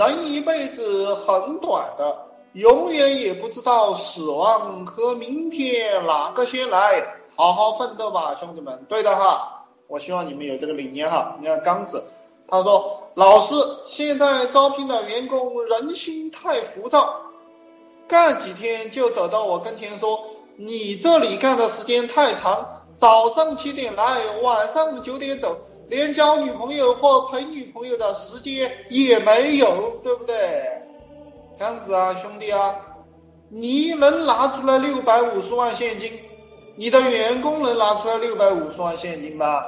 人一辈子很短的，永远也不知道死亡和明天哪个先来。好好奋斗吧，兄弟们！对的哈，我希望你们有这个理念哈。你看刚子，他说：“老师，现在招聘的员工人心太浮躁，干几天就走到我跟前说，你这里干的时间太长，早上七点来，晚上九点走。”连交女朋友或陪女朋友的时间也没有，对不对？这样子啊，兄弟啊，你能拿出来六百五十万现金，你的员工能拿出来六百五十万现金吗？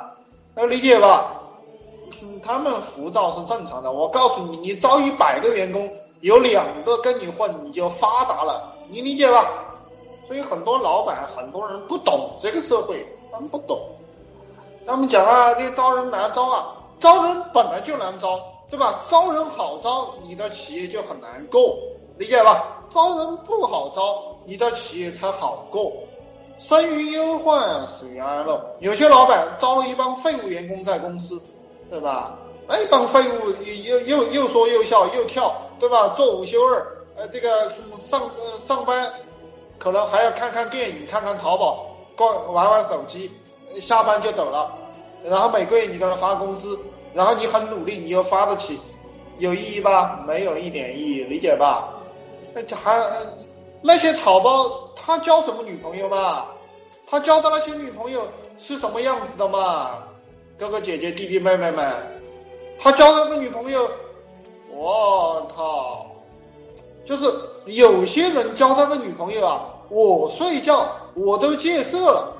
能理解吧？嗯他们浮躁是正常的。我告诉你，你招一百个员工，有两个跟你混，你就发达了，你理解吧？所以很多老板、很多人不懂这个社会，他们不懂。他们讲啊，这招人难招啊，招人本来就难招，对吧？招人好招，你的企业就很难过，理解吧？招人不好招，你的企业才好过。生于忧患，死于安乐。有些老板招了一帮废物员工在公司，对吧？那一帮废物又又又说又笑又跳，对吧？做午休日，呃，这个上呃上班可能还要看看电影，看看淘宝，逛玩玩手机。下班就走了，然后每个月你给他发工资，然后你很努力，你又发得起，有意义吧？没有一点意义，理解吧？那还那些草包，他交什么女朋友嘛？他交的那些女朋友是什么样子的嘛？哥哥姐姐弟弟妹妹们，他交的那个女朋友，我靠，就是有些人交他的女朋友啊，我睡觉我都戒色了。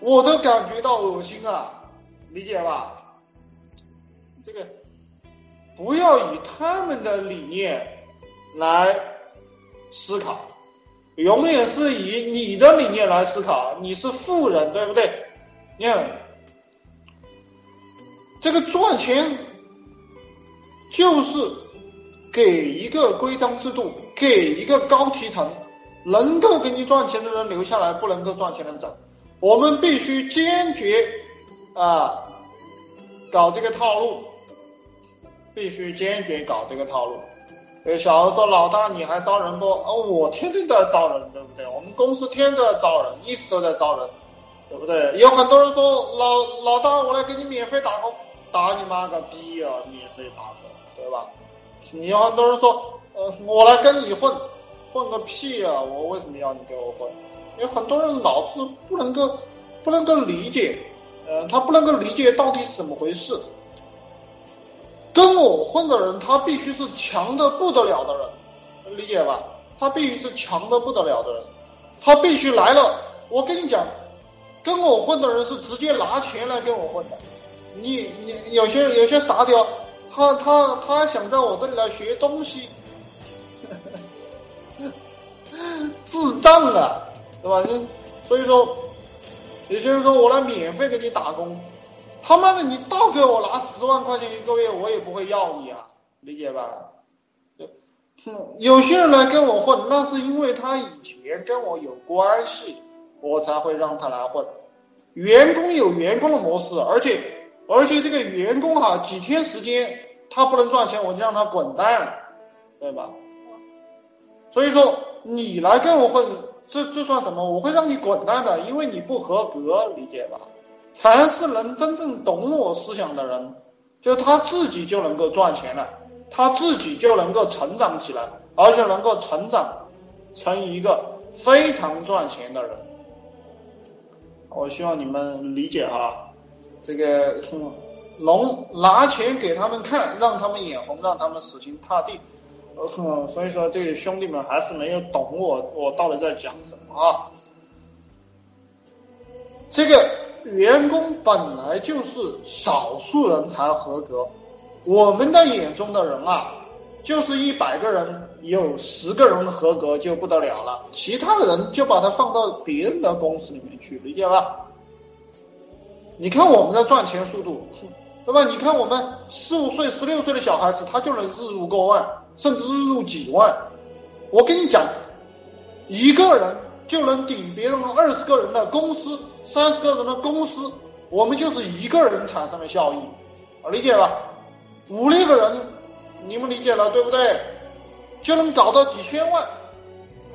我都感觉到恶心啊，理解吧？这个不要以他们的理念来思考，永远是以你的理念来思考。你是富人，对不对？你看，这个赚钱就是给一个规章制度，给一个高提成，能够给你赚钱的人留下来，不能够赚钱的人走。我们必须坚决啊搞这个套路，必须坚决搞这个套路。呃，小子说：“老大，你还招人不？”哦，我天天都在招人，对不对？我们公司天天都在招人，一直都在招人，对不对？有很多人说：“老老大，我来给你免费打工，打你妈个逼啊！免费打工，对吧？”有很多人说：“呃，我来跟你混，混个屁啊！我为什么要你给我混？”有很多人脑子不能够不能够理解，呃，他不能够理解到底是怎么回事。跟我混的人，他必须是强的不得了的人，理解吧？他必须是强的不得了的人，他必须来了。我跟你讲，跟我混的人是直接拿钱来跟我混的。你你有些有些傻屌，他他他想在我这里来学东西，智障啊！对吧？所以说，有些人说我来免费给你打工，他妈的，你倒给我拿十万块钱一个月，我也不会要你啊，理解吧？有些人来跟我混，那是因为他以前跟我有关系，我才会让他来混。员工有员工的模式，而且而且这个员工哈，几天时间他不能赚钱，我就让他滚蛋，对吧？所以说你来跟我混。这这算什么？我会让你滚蛋的，因为你不合格，理解吧？凡是能真正懂我思想的人，就他自己就能够赚钱了，他自己就能够成长起来，而且能够成长成一个非常赚钱的人。我希望你们理解啊，这个龙拿钱给他们看，让他们眼红，让他们死心塌地。呃，所以说这个兄弟们还是没有懂我，我到底在讲什么啊？这个员工本来就是少数人才合格，我们的眼中的人啊，就是一百个人有十个人合格就不得了了，其他的人就把他放到别人的公司里面去，理解吧？你看我们的赚钱速度，对吧？你看我们十五岁、十六岁的小孩子，他就能日入过万。甚至日入几万，我跟你讲，一个人就能顶别人二十个人的公司、三十个人的公司，我们就是一个人产生的效益，理解吧？五六个人你们理解了对不对？就能搞到几千万，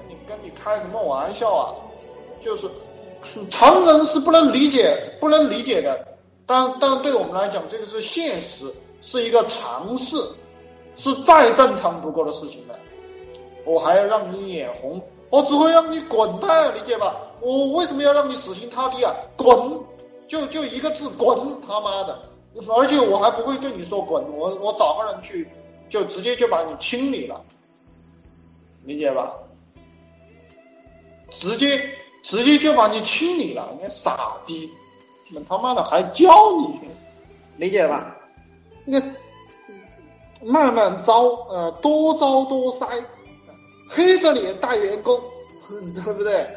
你跟你开什么玩笑啊？就是常人是不能理解、不能理解的，但但对我们来讲，这个是现实，是一个常识，是再正常不过的事情了。我还要让你眼红，我只会让你滚蛋，理解吧？我为什么要让你死心塌地啊？滚！就就一个字，滚！他妈的！而且我还不会对你说滚，我我找个人去，就直接就把你清理了，理解吧？直接直接就把你清理了，你傻逼！你他妈的还教你，理解吧？那个慢慢招，呃，多招多塞，黑着脸带员工，对不对？